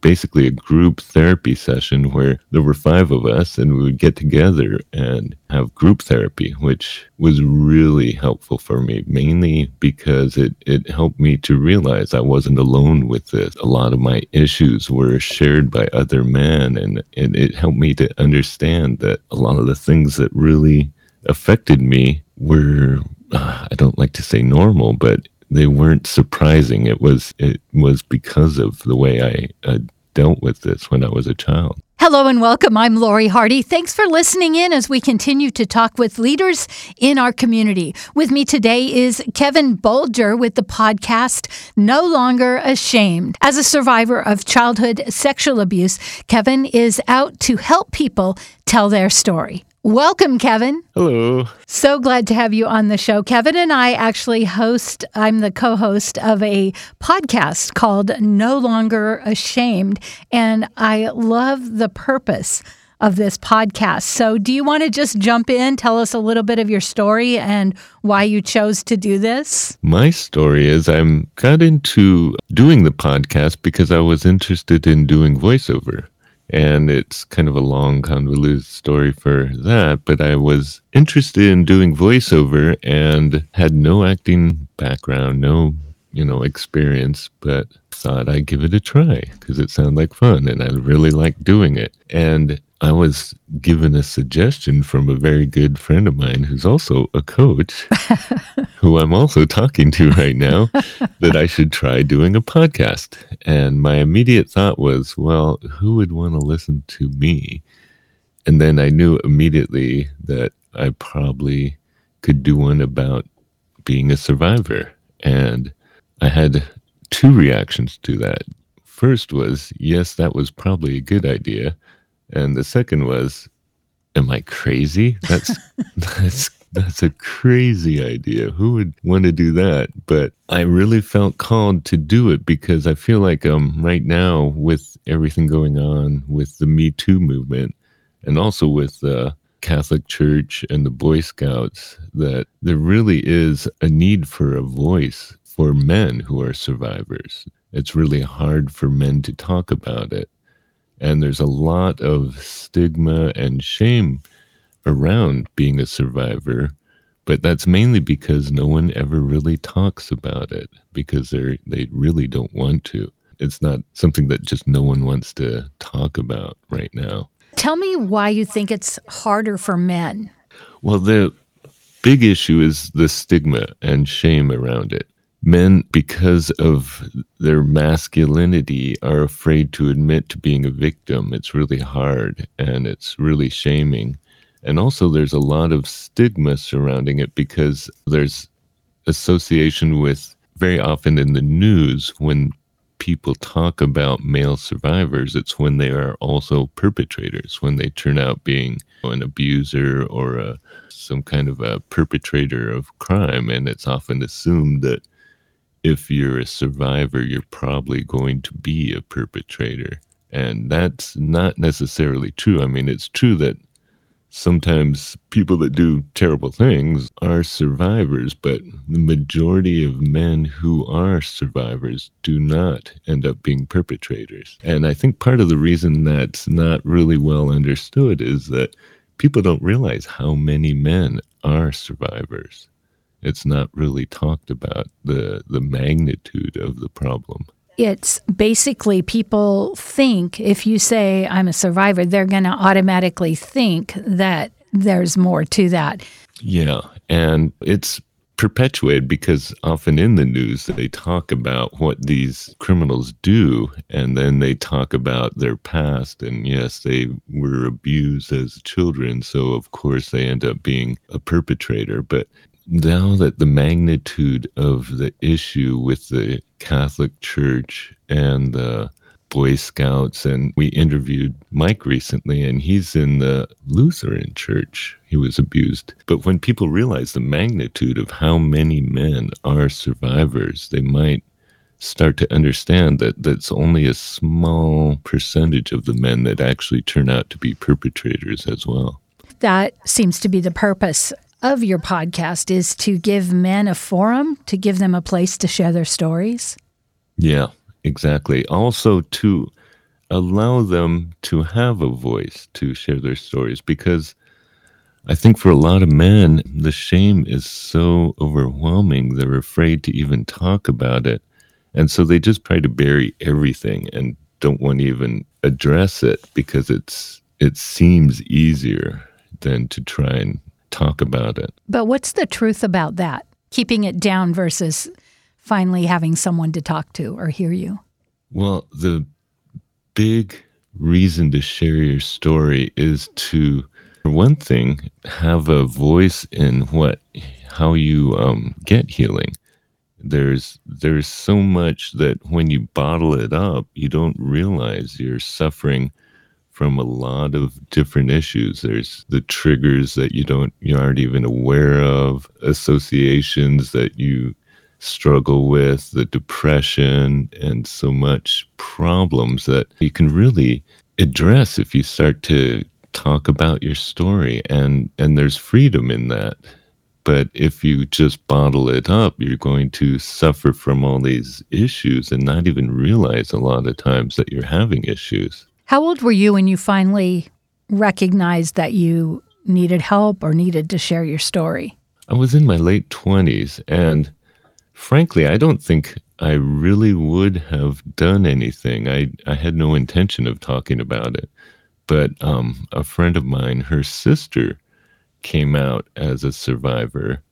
basically a group therapy session where there were five of us and we would get together and have group therapy, which was really helpful for me, mainly because it, it helped me to realize I wasn't alone with this. A lot of my issues were shared by other men, and, and it helped me to understand that a lot of the things that really affected me were, uh, I don't like to say normal, but they weren't surprising. It was it was because of the way I uh, dealt with this when I was a child. Hello and welcome. I'm Lori Hardy. Thanks for listening in as we continue to talk with leaders in our community. With me today is Kevin Bolger with the podcast No Longer Ashamed. As a survivor of childhood sexual abuse, Kevin is out to help people tell their story. Welcome, Kevin. Hello. So glad to have you on the show. Kevin and I actually host, I'm the co host of a podcast called No Longer Ashamed. And I love the purpose of this podcast. So, do you want to just jump in, tell us a little bit of your story and why you chose to do this? My story is I am got into doing the podcast because I was interested in doing voiceover. And it's kind of a long, convoluted story for that. But I was interested in doing voiceover and had no acting background, no, you know, experience, but thought I'd give it a try because it sounded like fun and I really liked doing it. And I was given a suggestion from a very good friend of mine who's also a coach, who I'm also talking to right now, that I should try doing a podcast. And my immediate thought was, well, who would want to listen to me? And then I knew immediately that I probably could do one about being a survivor. And I had two reactions to that. First was, yes, that was probably a good idea. And the second was, am I crazy? That's that's that's a crazy idea. Who would want to do that? But I really felt called to do it because I feel like um right now with everything going on with the Me Too movement and also with the Catholic Church and the Boy Scouts that there really is a need for a voice for men who are survivors. It's really hard for men to talk about it. And there's a lot of stigma and shame around being a survivor, but that's mainly because no one ever really talks about it because they they really don't want to. It's not something that just no one wants to talk about right now. Tell me why you think it's harder for men. Well, the big issue is the stigma and shame around it men, because of their masculinity, are afraid to admit to being a victim. It's really hard and it's really shaming. And also, there's a lot of stigma surrounding it because there's association with very often in the news when people talk about male survivors, it's when they are also perpetrators, when they turn out being an abuser or a, some kind of a perpetrator of crime. And it's often assumed that if you're a survivor, you're probably going to be a perpetrator. And that's not necessarily true. I mean, it's true that sometimes people that do terrible things are survivors, but the majority of men who are survivors do not end up being perpetrators. And I think part of the reason that's not really well understood is that people don't realize how many men are survivors it's not really talked about the the magnitude of the problem it's basically people think if you say I'm a survivor, they're going to automatically think that there's more to that. Yeah. And it's perpetuated because often in the news they talk about what these criminals do and then they talk about their past and yes they were abused as children so of course they end up being a perpetrator but now that the magnitude of the issue with the Catholic Church and the Boy Scouts, and we interviewed Mike recently, and he's in the Lutheran Church. He was abused. But when people realize the magnitude of how many men are survivors, they might start to understand that that's only a small percentage of the men that actually turn out to be perpetrators as well. That seems to be the purpose of your podcast is to give men a forum, to give them a place to share their stories. Yeah, exactly. Also, to allow them to have a voice to share their stories because I think for a lot of men, the shame is so overwhelming, they're afraid to even talk about it. And so they just try to bury everything and don't want to even address it because it's it seems easier than to try and talk about it. But what's the truth about that? Keeping it down versus finally having someone to talk to or hear you? Well, the big reason to share your story is to for one thing, have a voice in what how you um, get healing. There's there's so much that when you bottle it up, you don't realize you're suffering from a lot of different issues. There's the triggers that you don't you aren't even aware of, associations that you struggle with, the depression, and so much problems that you can really address if you start to talk about your story and and there's freedom in that but if you just bottle it up you're going to suffer from all these issues and not even realize a lot of times that you're having issues how old were you when you finally recognized that you needed help or needed to share your story? I was in my late 20s and frankly i don't think i really would have done anything. I i had no intention of talking about it. But um, a friend of mine, her sister, came out as a survivor,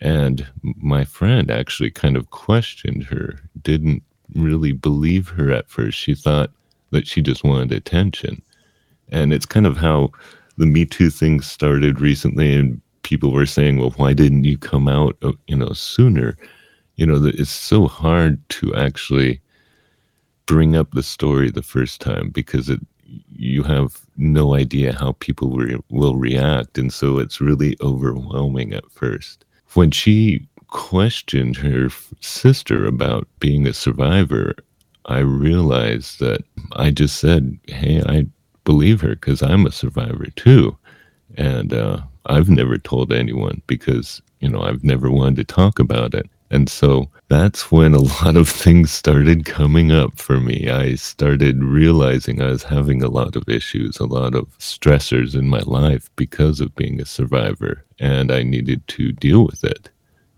and my friend actually kind of questioned her, didn't really believe her at first. She thought that she just wanted attention. And it's kind of how the Me Too thing started recently, and people were saying, well, why didn't you come out, uh, you know, sooner? You know, it's so hard to actually bring up the story the first time because it you have no idea how people re- will react. And so it's really overwhelming at first. When she questioned her sister about being a survivor, I realized that I just said, Hey, I believe her because I'm a survivor too. And uh, I've never told anyone because, you know, I've never wanted to talk about it. And so that's when a lot of things started coming up for me. I started realizing I was having a lot of issues, a lot of stressors in my life because of being a survivor, and I needed to deal with it.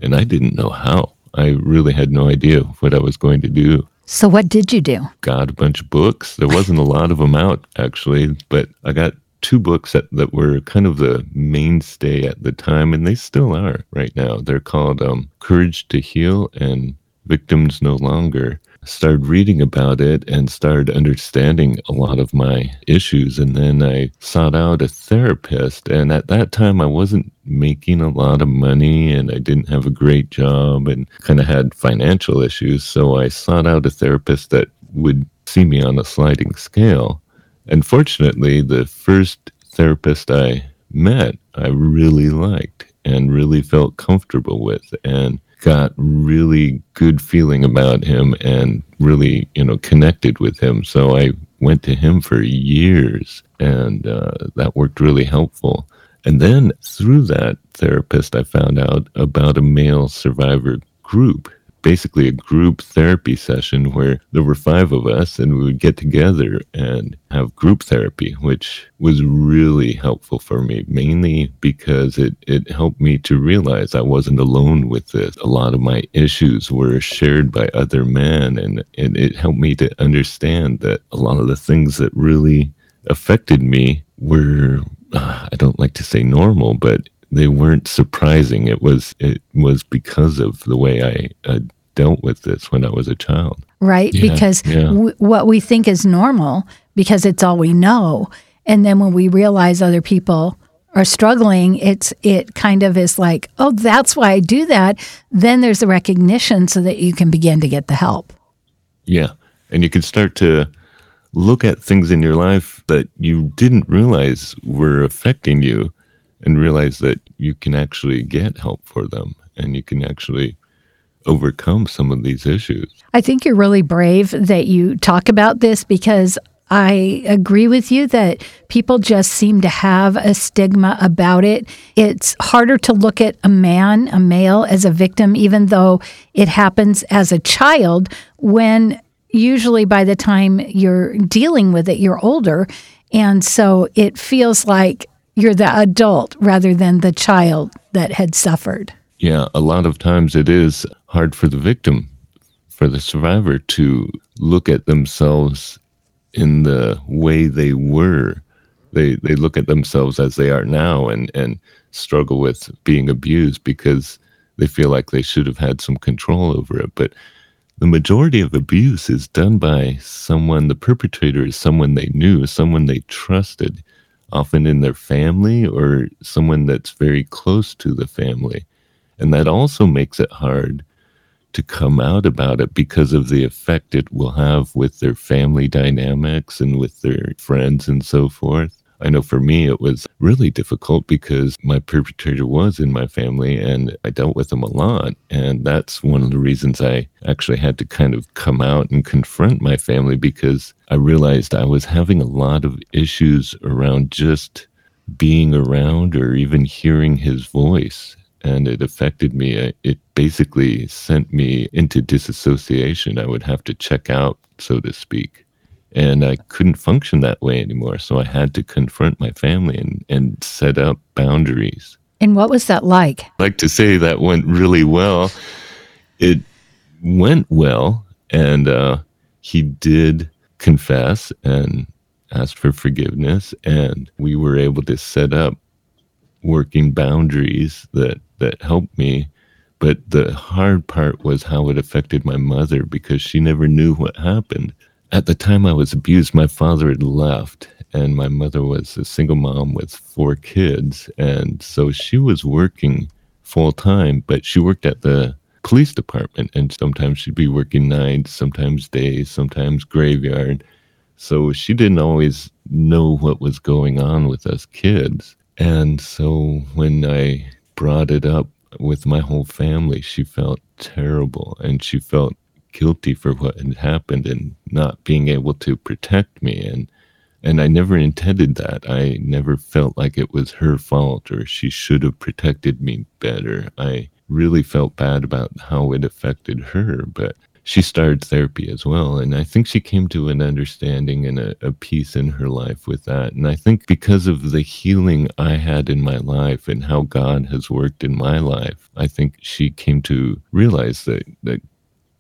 And I didn't know how. I really had no idea what I was going to do. So, what did you do? Got a bunch of books. There wasn't a lot of them out, actually, but I got two books that, that were kind of the mainstay at the time, and they still are right now. They're called um, Courage to Heal and Victims No Longer. Started reading about it and started understanding a lot of my issues. And then I sought out a therapist. And at that time, I wasn't making a lot of money and I didn't have a great job and kind of had financial issues. So I sought out a therapist that would see me on a sliding scale. Unfortunately, the first therapist I met, I really liked and really felt comfortable with and got really good feeling about him and really, you know, connected with him. So I went to him for years and uh, that worked really helpful. And then through that therapist, I found out about a male survivor group basically a group therapy session where there were five of us and we would get together and have group therapy, which was really helpful for me, mainly because it, it helped me to realize I wasn't alone with this. A lot of my issues were shared by other men, and, and it helped me to understand that a lot of the things that really affected me were, uh, I don't like to say normal, but they weren't surprising. It was it was because of the way I uh, dealt with this when I was a child. Right, yeah, because yeah. W- what we think is normal because it's all we know, and then when we realize other people are struggling, it's it kind of is like, oh, that's why I do that. Then there's the recognition so that you can begin to get the help. Yeah, and you can start to look at things in your life that you didn't realize were affecting you and realize that you can actually get help for them and you can actually overcome some of these issues. I think you're really brave that you talk about this because I agree with you that people just seem to have a stigma about it. It's harder to look at a man, a male, as a victim, even though it happens as a child when usually by the time you're dealing with it, you're older. And so it feels like you're the adult rather than the child that had suffered. Yeah, a lot of times it is hard for the victim, for the survivor to look at themselves in the way they were. They they look at themselves as they are now and and struggle with being abused because they feel like they should have had some control over it. But the majority of abuse is done by someone, the perpetrator is someone they knew, someone they trusted, often in their family or someone that's very close to the family. And that also makes it hard to come out about it because of the effect it will have with their family dynamics and with their friends and so forth. I know for me, it was really difficult because my perpetrator was in my family and I dealt with him a lot. And that's one of the reasons I actually had to kind of come out and confront my family because I realized I was having a lot of issues around just being around or even hearing his voice. And it affected me. It basically sent me into disassociation. I would have to check out, so to speak and I couldn't function that way anymore. So I had to confront my family and, and set up boundaries. And what was that like? I like to say that went really well. It went well, and uh, he did confess and asked for forgiveness, and we were able to set up working boundaries that that helped me. But the hard part was how it affected my mother because she never knew what happened at the time I was abused, my father had left, and my mother was a single mom with four kids. And so she was working full time, but she worked at the police department. And sometimes she'd be working nights, sometimes days, sometimes graveyard. So she didn't always know what was going on with us kids. And so when I brought it up with my whole family, she felt terrible and she felt guilty for what had happened and not being able to protect me and and I never intended that. I never felt like it was her fault or she should have protected me better. I really felt bad about how it affected her, but she started therapy as well. And I think she came to an understanding and a, a, peace in her life with that. And I think because of the healing I had in my life and how God has worked in my life, I think she came to realize that, that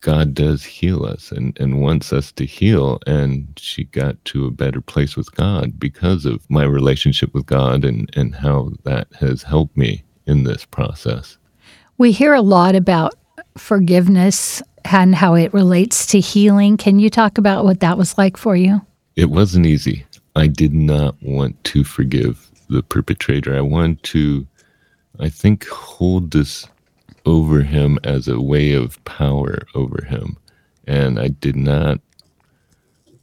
God does heal us and, and wants us to heal. And she got to a better place with God because of my relationship with God and, and how that has helped me in this process. We hear a lot about forgiveness and how it relates to healing. Can you talk about what that was like for you? It wasn't easy. I did not want to forgive the perpetrator. I wanted to, I think, hold this over him as a way of power over him. And I did not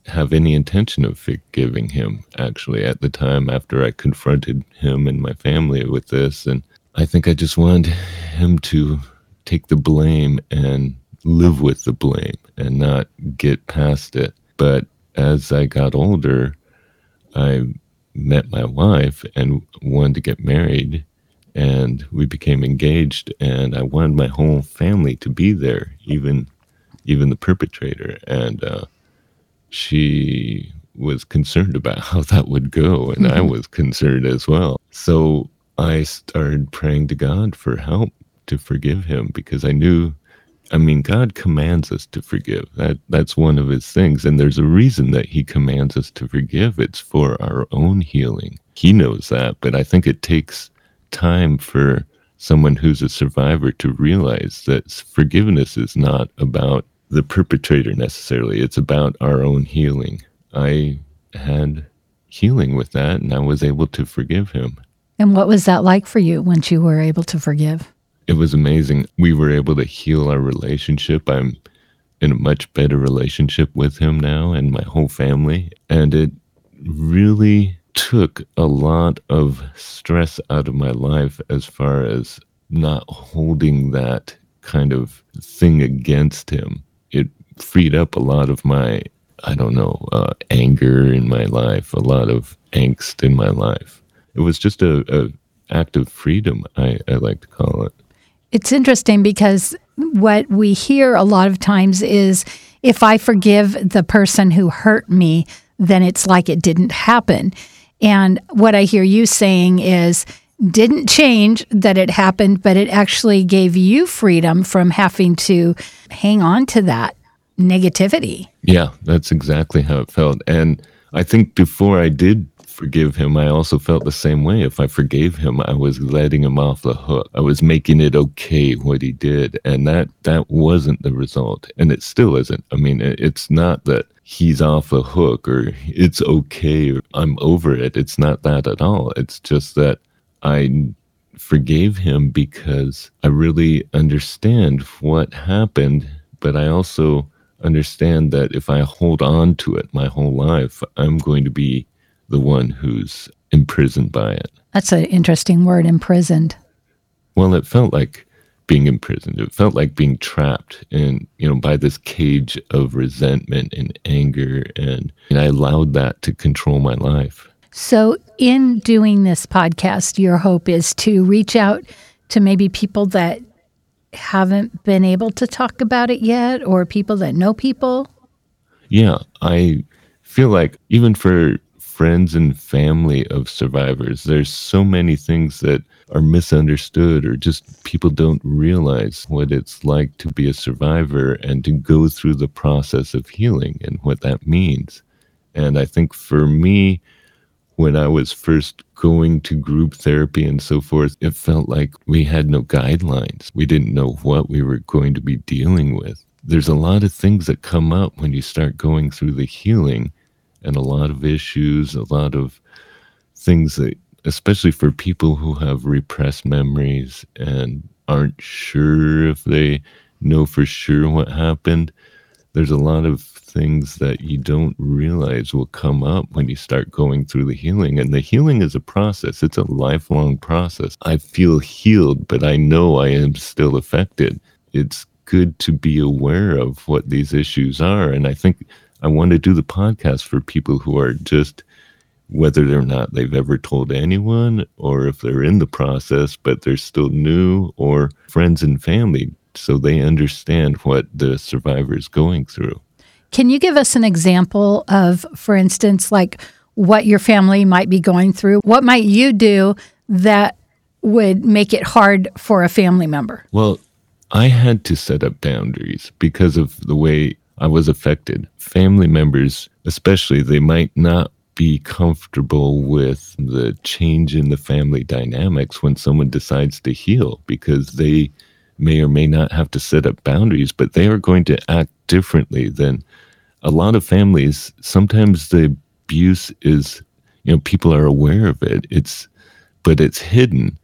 have any intention of forgiving him, actually, at the time after I confronted him and my family with this. And I think I just wanted him to take the blame and live with the blame and not get past it. But as I got older, I met my wife and wanted to get married and we became engaged and i wanted my whole family to be there even even the perpetrator. And uh, she was concerned about how that would go and mm-hmm. i was concerned as well. So i started praying to god for help to forgive him because i knew i mean god commands us to forgive. That that's one of his things and there's a reason that he commands us to forgive. It's for our own healing. He knows that but i think it takes time for someone who's a survivor to realize that forgiveness is not about the perpetrator necessarily. It's about our own healing. I had healing with that and I was able to forgive him. And what was that like for you once you were able to forgive? It was amazing. We were able to heal our relationship. I'm in a much better relationship with him now and my whole family. And it really took a lot of stress out of my life as far as not holding that kind of thing against him. It freed up a lot of my, I don't know, uh, anger in my life, a lot of angst in my life. It was just a, a act of freedom, I, I like to call it. It's interesting because what we hear a lot of times is if I forgive the person who hurt me, then it's like it didn't happen. And what I hear you saying is, didn't change that it happened, but it actually gave you freedom from having to hang on to that negativity. Yeah, that's exactly how it felt. And I think before I did forgive him, I also felt the same way. If I forgave him, I was letting him off the hook. I was making it okay what he did, and that that wasn't the result, and it still isn't. I mean, it's not that he's off the hook or it's okay or I'm over it. It's not that at all. It's just that I forgave him because I really understand what happened, but I also understand that if I hold on to it my whole life, I'm going to be the one who's imprisoned by it. That's an interesting word, imprisoned. Well, it felt like being imprisoned. It felt like being trapped in, you know, by this cage of resentment and anger. And, and I allowed that to control my life. So, in doing this podcast, your hope is to reach out to maybe people that haven't been able to talk about it yet or people that know people? Yeah, I feel like even for friends and family of survivors. There's so many things that are misunderstood or just people don't realize what it's like to be a survivor and to go through the process of healing and what that means. And I think for me, when I was first going to group therapy and so forth, it felt like we had no guidelines. We didn't know what we were going to be dealing with. There's a lot of things that come up when you start going through the healing and a lot of issues, a lot of things that, especially for people who have repressed memories and aren't sure if they know for sure what happened, there's a lot of things that you don't realize will come up when you start going through the healing. And the healing is a process, it's a lifelong process. I feel healed, but I know I am still affected. It's good to be aware of what these issues are. And I think I want to do the podcast for people who are just whether or not they've ever told anyone or if they're in the process but they're still new or friends and family so they understand what the survivor is going through. Can you give us an example of for instance like what your family might be going through? What might you do that would make it hard for a family member? Well, I had to set up boundaries because of the way I was affected. Family members, especially, they might not be comfortable with the change in the family dynamics when someone decides to heal because they may or may not have to set up boundaries, but they are going to act differently than a lot of families. Sometimes the abuse is, you know, people are aware of it. It's, but it's hidden.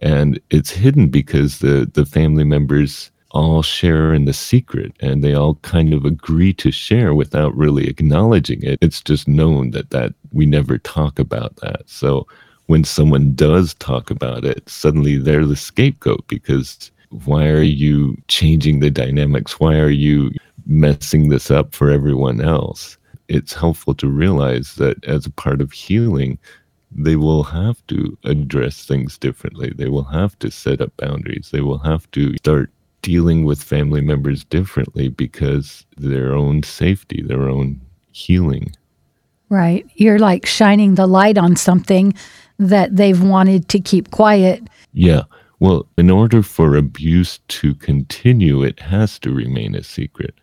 And it's hidden because the, the family members all share in the secret and they all kind of agree to share without really acknowledging it. It's just known that that we never talk about that. So when someone does talk about it, suddenly they're the scapegoat because why are you changing the dynamics? Why are you messing this up for everyone else? It's helpful to realize that as a part of healing, they will have to address things differently. They will have to set up boundaries. They will have to start dealing with family members differently because their own safety, their own healing. Right. You're like shining the light on something that they've wanted to keep quiet. Yeah. Well, in order for abuse to continue, it has to remain a secret.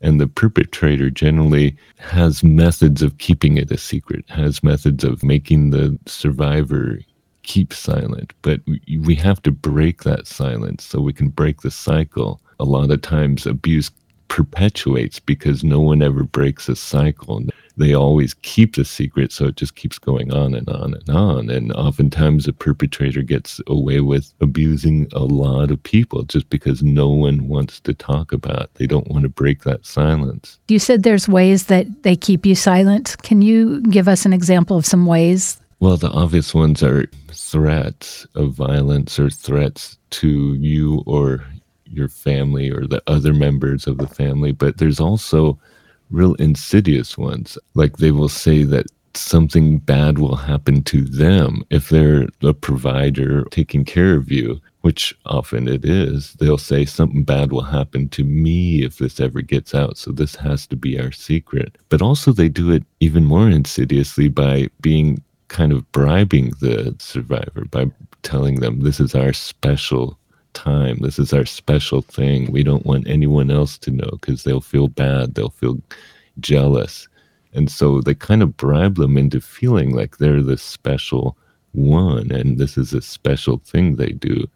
And the perpetrator generally has methods of keeping it a secret, has methods of making the survivor keep silent, but we have to break that silence so we can break the cycle. A lot of times, abuse perpetuates because no one ever breaks a cycle. They always keep the secret, so it just keeps going on and on and on. And oftentimes, a perpetrator gets away with abusing a lot of people just because no one wants to talk about. It. They don't want to break that silence. You said there's ways that they keep you silent. Can you give us an example of some ways well, the obvious ones are threats of violence or threats to you or your family or the other members of the family. But there's also real insidious ones. Like they will say that something bad will happen to them if they're a provider taking care of you. which often it is, they'll say something bad will happen to me if this ever gets out. So this has to be our secret. But also, they do it even more insidiously by being kind of bribing the survivor by telling them this is our special time. This is our special thing. We don't want anyone else to know because they'll feel bad. They'll feel jealous. And so they kind of bribe them into feeling like they're the special one and this is a special thing they do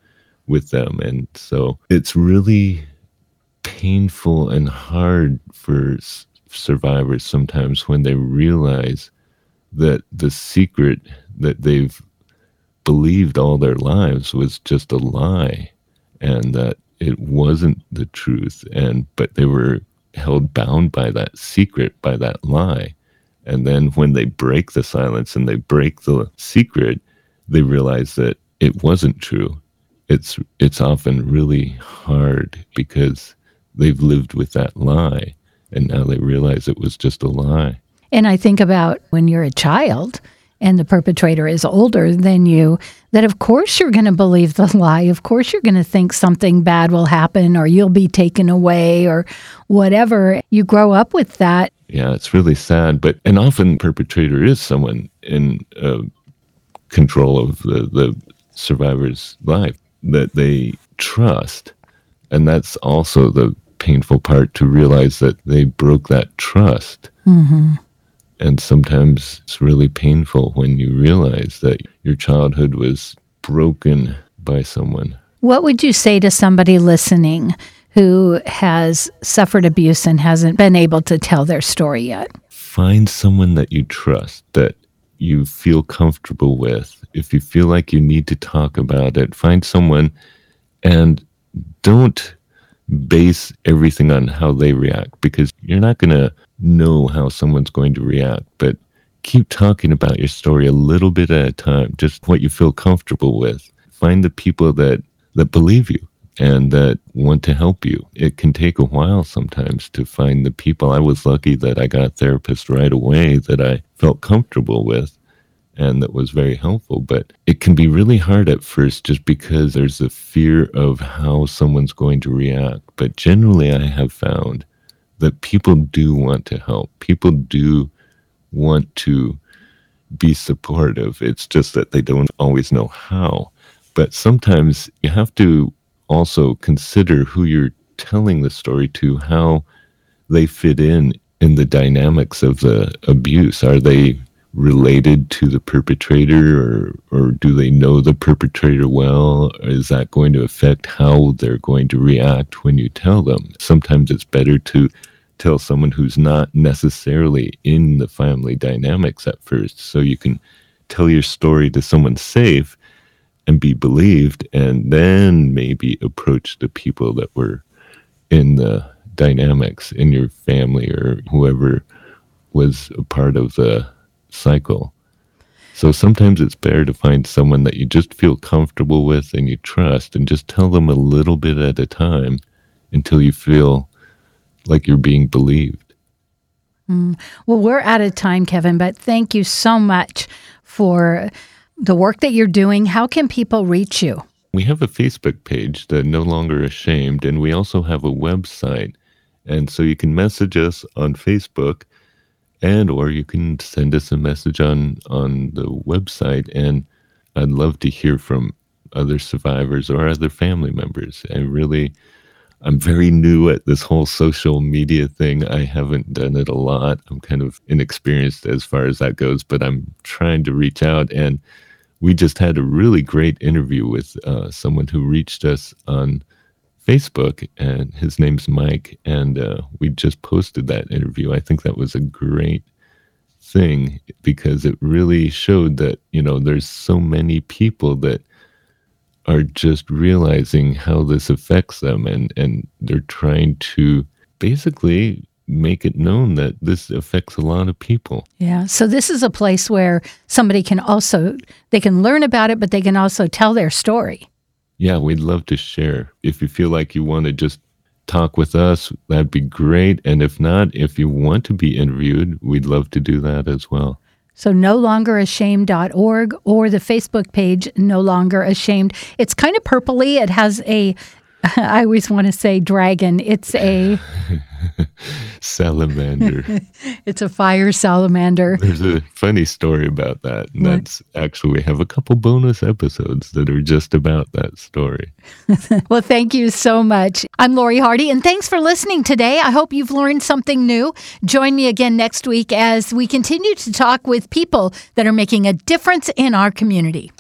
with them. And so it's really painful and hard for survivors sometimes when they realize that the secret that they've believed all their lives was just a lie and that it wasn't the truth and but they were held bound by that secret by that lie. And then when they break the silence and they break the secret they realize that it wasn't true. It's it's often really hard because they've lived with that lie and now they realize it was just a lie and i think about when you're a child and the perpetrator is older than you, that of course you're going to believe the lie. Of course you're going to think something bad will happen or you'll be taken away or whatever. You grow up with that. Yeah, it's really sad. But, and often perpetrator is someone in uh, control of the, the survivor's life that they trust. And that's also the painful part to realize that they broke that trust. Mm-hmm. And sometimes it's really painful when you realize that your childhood was broken by someone. What would you say to somebody listening who has suffered abuse and hasn't been able to tell their story yet? Find someone that you trust, that you feel comfortable with. If you feel like you need to talk about it, find someone and don't base everything on how they react because you're not going to know how someone's going to react. But keep talking about your story a little bit at a time, just what you feel comfortable with. Find the people that, that believe you and that want to help you. It can take a while sometimes to find the people. I was lucky that I got a therapist right away that I felt comfortable with and that was very helpful. But it can be really hard at first just because there's a fear of how someone's going to react. But generally, I have found that people do want to help. People do want to be supportive. It's just that they don't always know how. But sometimes you have to also consider who you're telling the story to, how they fit in in the dynamics of the abuse. Are they related to the perpetrator or or do they know the perpetrator well is that going to affect how they're going to react when you tell them sometimes it's better to tell someone who's not necessarily in the family dynamics at first so you can tell your story to someone safe and be believed and then maybe approach the people that were in the dynamics in your family or whoever was a part of the cycle. So sometimes it's better to find someone that you just feel comfortable with and you trust and just tell them a little bit at a time until you feel like you're being believed. Mm. Well, we're out of time, Kevin, but thank you so much for the work that you're doing. How can people reach you? We have a Facebook page, the No Longer Ashamed, and we also have a website. And so you can message us on Facebook and or you can send us a message on on the website and i'd love to hear from other survivors or other family members i really i'm very new at this whole social media thing. I haven't done it a lot. I'm kind of inexperienced as far as that goes but i'm trying to reach out. And we just had a really great interview with uh, someone who reached us on Facebook, and his name's Mike, and uh, we just posted that interview. I think that was a great thing because it really showed that you know there's so many people that are just realizing how this affects them, and and they're trying to basically make it known that this affects a lot of people. Yeah. So this is a place where somebody can also they can learn about it but they can also tell their story. Yeah, we'd love to share. If you feel like you want to just talk with us, that'd be great. And if not, if you want to be interviewed, we'd love to do that as well. So, no longer ashamed.org or the Facebook page, No Longer Ashamed. It's kind of purpley. It has a, I always want to say dragon. It's a salamander. it's a fire salamander. There's a funny story about that. And that's actually, we have a couple bonus episodes that are just about that story. well, thank you so much. I'm Lori Hardy, and thanks for listening today. I hope you've learned something new. Join me again next week as we continue to talk with people that are making a difference in our community.